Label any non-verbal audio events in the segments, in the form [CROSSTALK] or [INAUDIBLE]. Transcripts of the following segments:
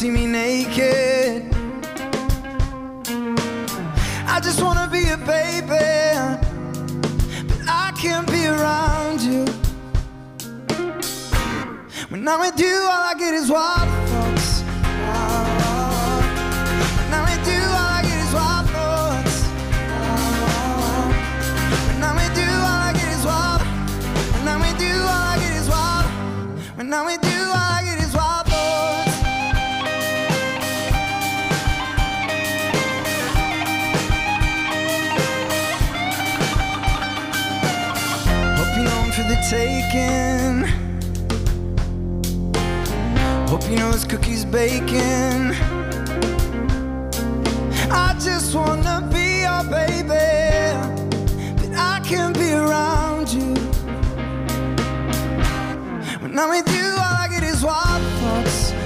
see me naked. I just wanna be a baby, but I can't be around you. When I'm with you, all I get is wild thoughts. When I'm with you, all I get is wild thoughts. When I'm with you, all I get is wild. When I'm with you, all I get is wild. When I'm with you, Taking. Hope you know it's cookies baking. I just wanna be your baby, but I can't be around you. When I'm with you, all I get is wild thoughts.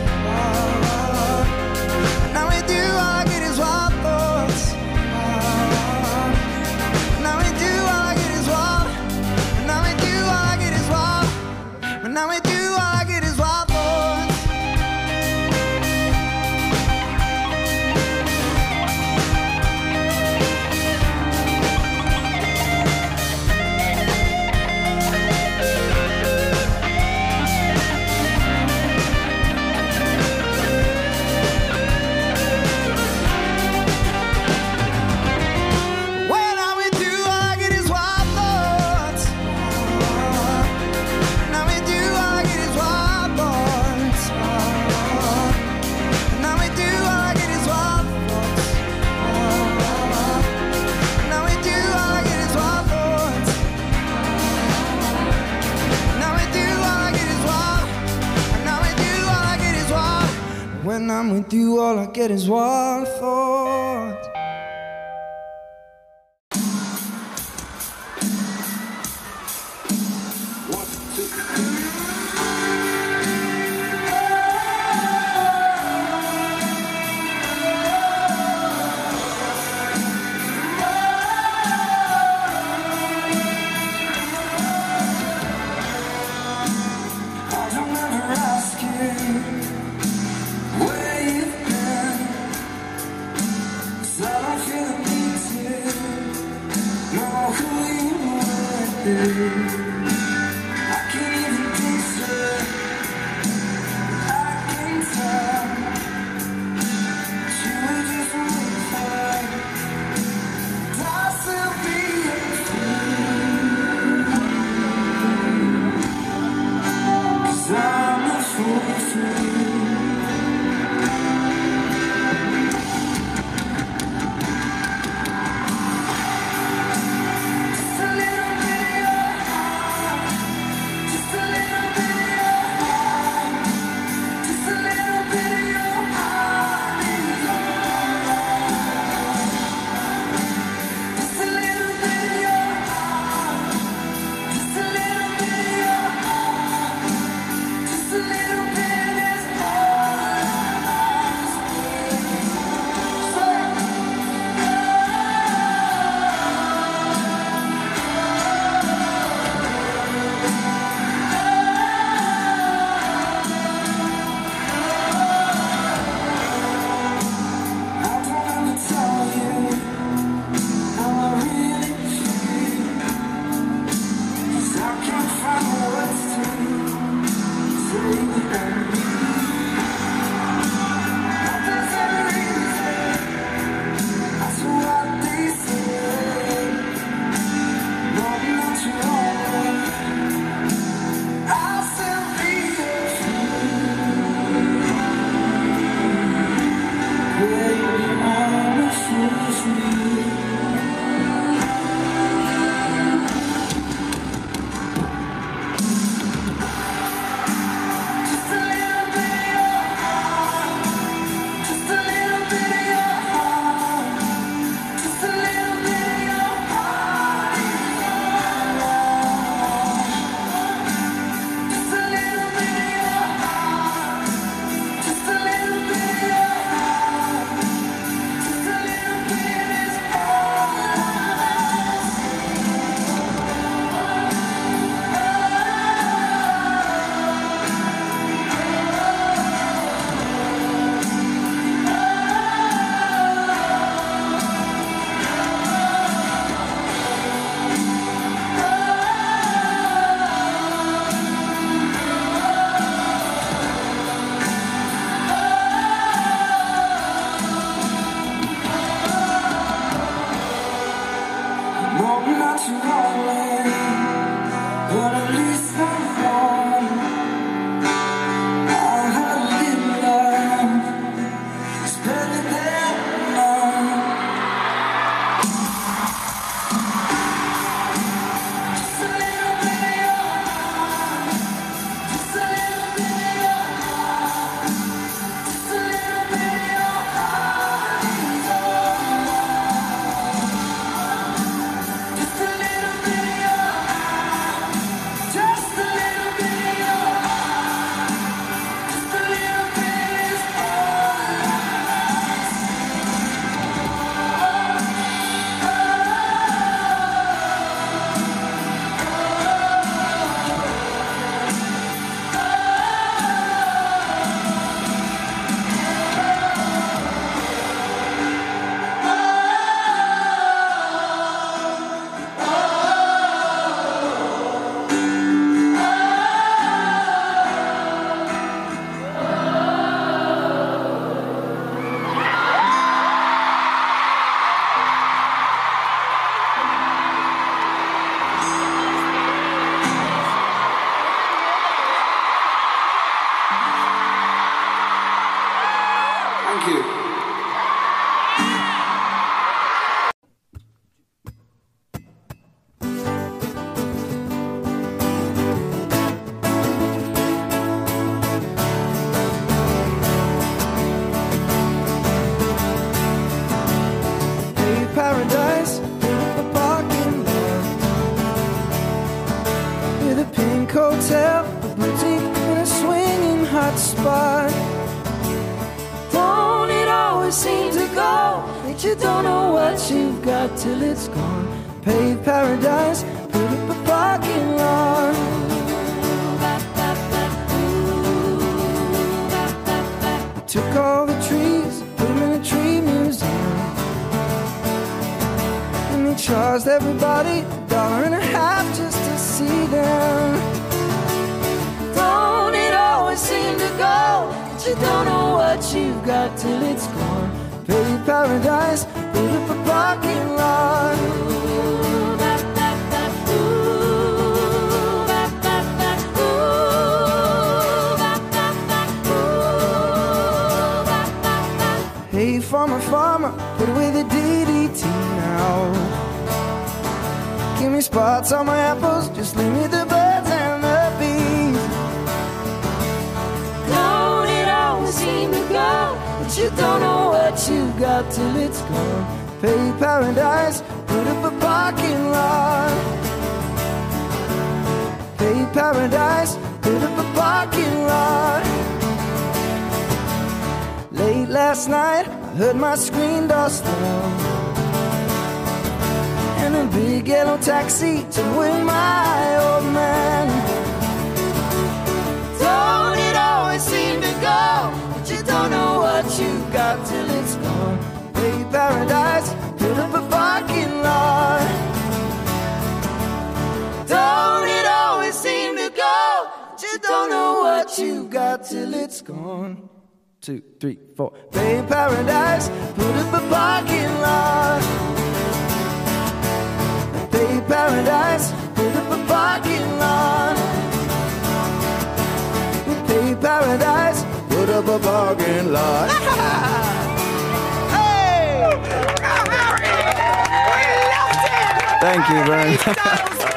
Get is wild you. Don't know what you've got till it's gone? Pay paradise, put up a parking lot. Took all the trees, put them in a tree museum. And they charged everybody a dollar and a half just to see them. Don't it always seem to go that you don't know what you've got till it's gone? Pay paradise, put up a parking lot. Hey, farmer, farmer, put away the DDT now. Give me spots on my apples, just leave me the you got till it's gone? Pay paradise, put up a parking lot. Pay paradise, put up a parking lot. Late last night, I heard my screen door slam. And a big yellow taxi took with my old man. Don't it always seem to go you got till it's gone? Pay paradise, put up a parking lot. Don't it always seem to go you don't know what you got till it's gone? Two, three, four. Pay paradise, put up a parking lot. Pay paradise, put up a parking lot. Pay paradise, put up a parking lot. [LAUGHS] Thank you. Never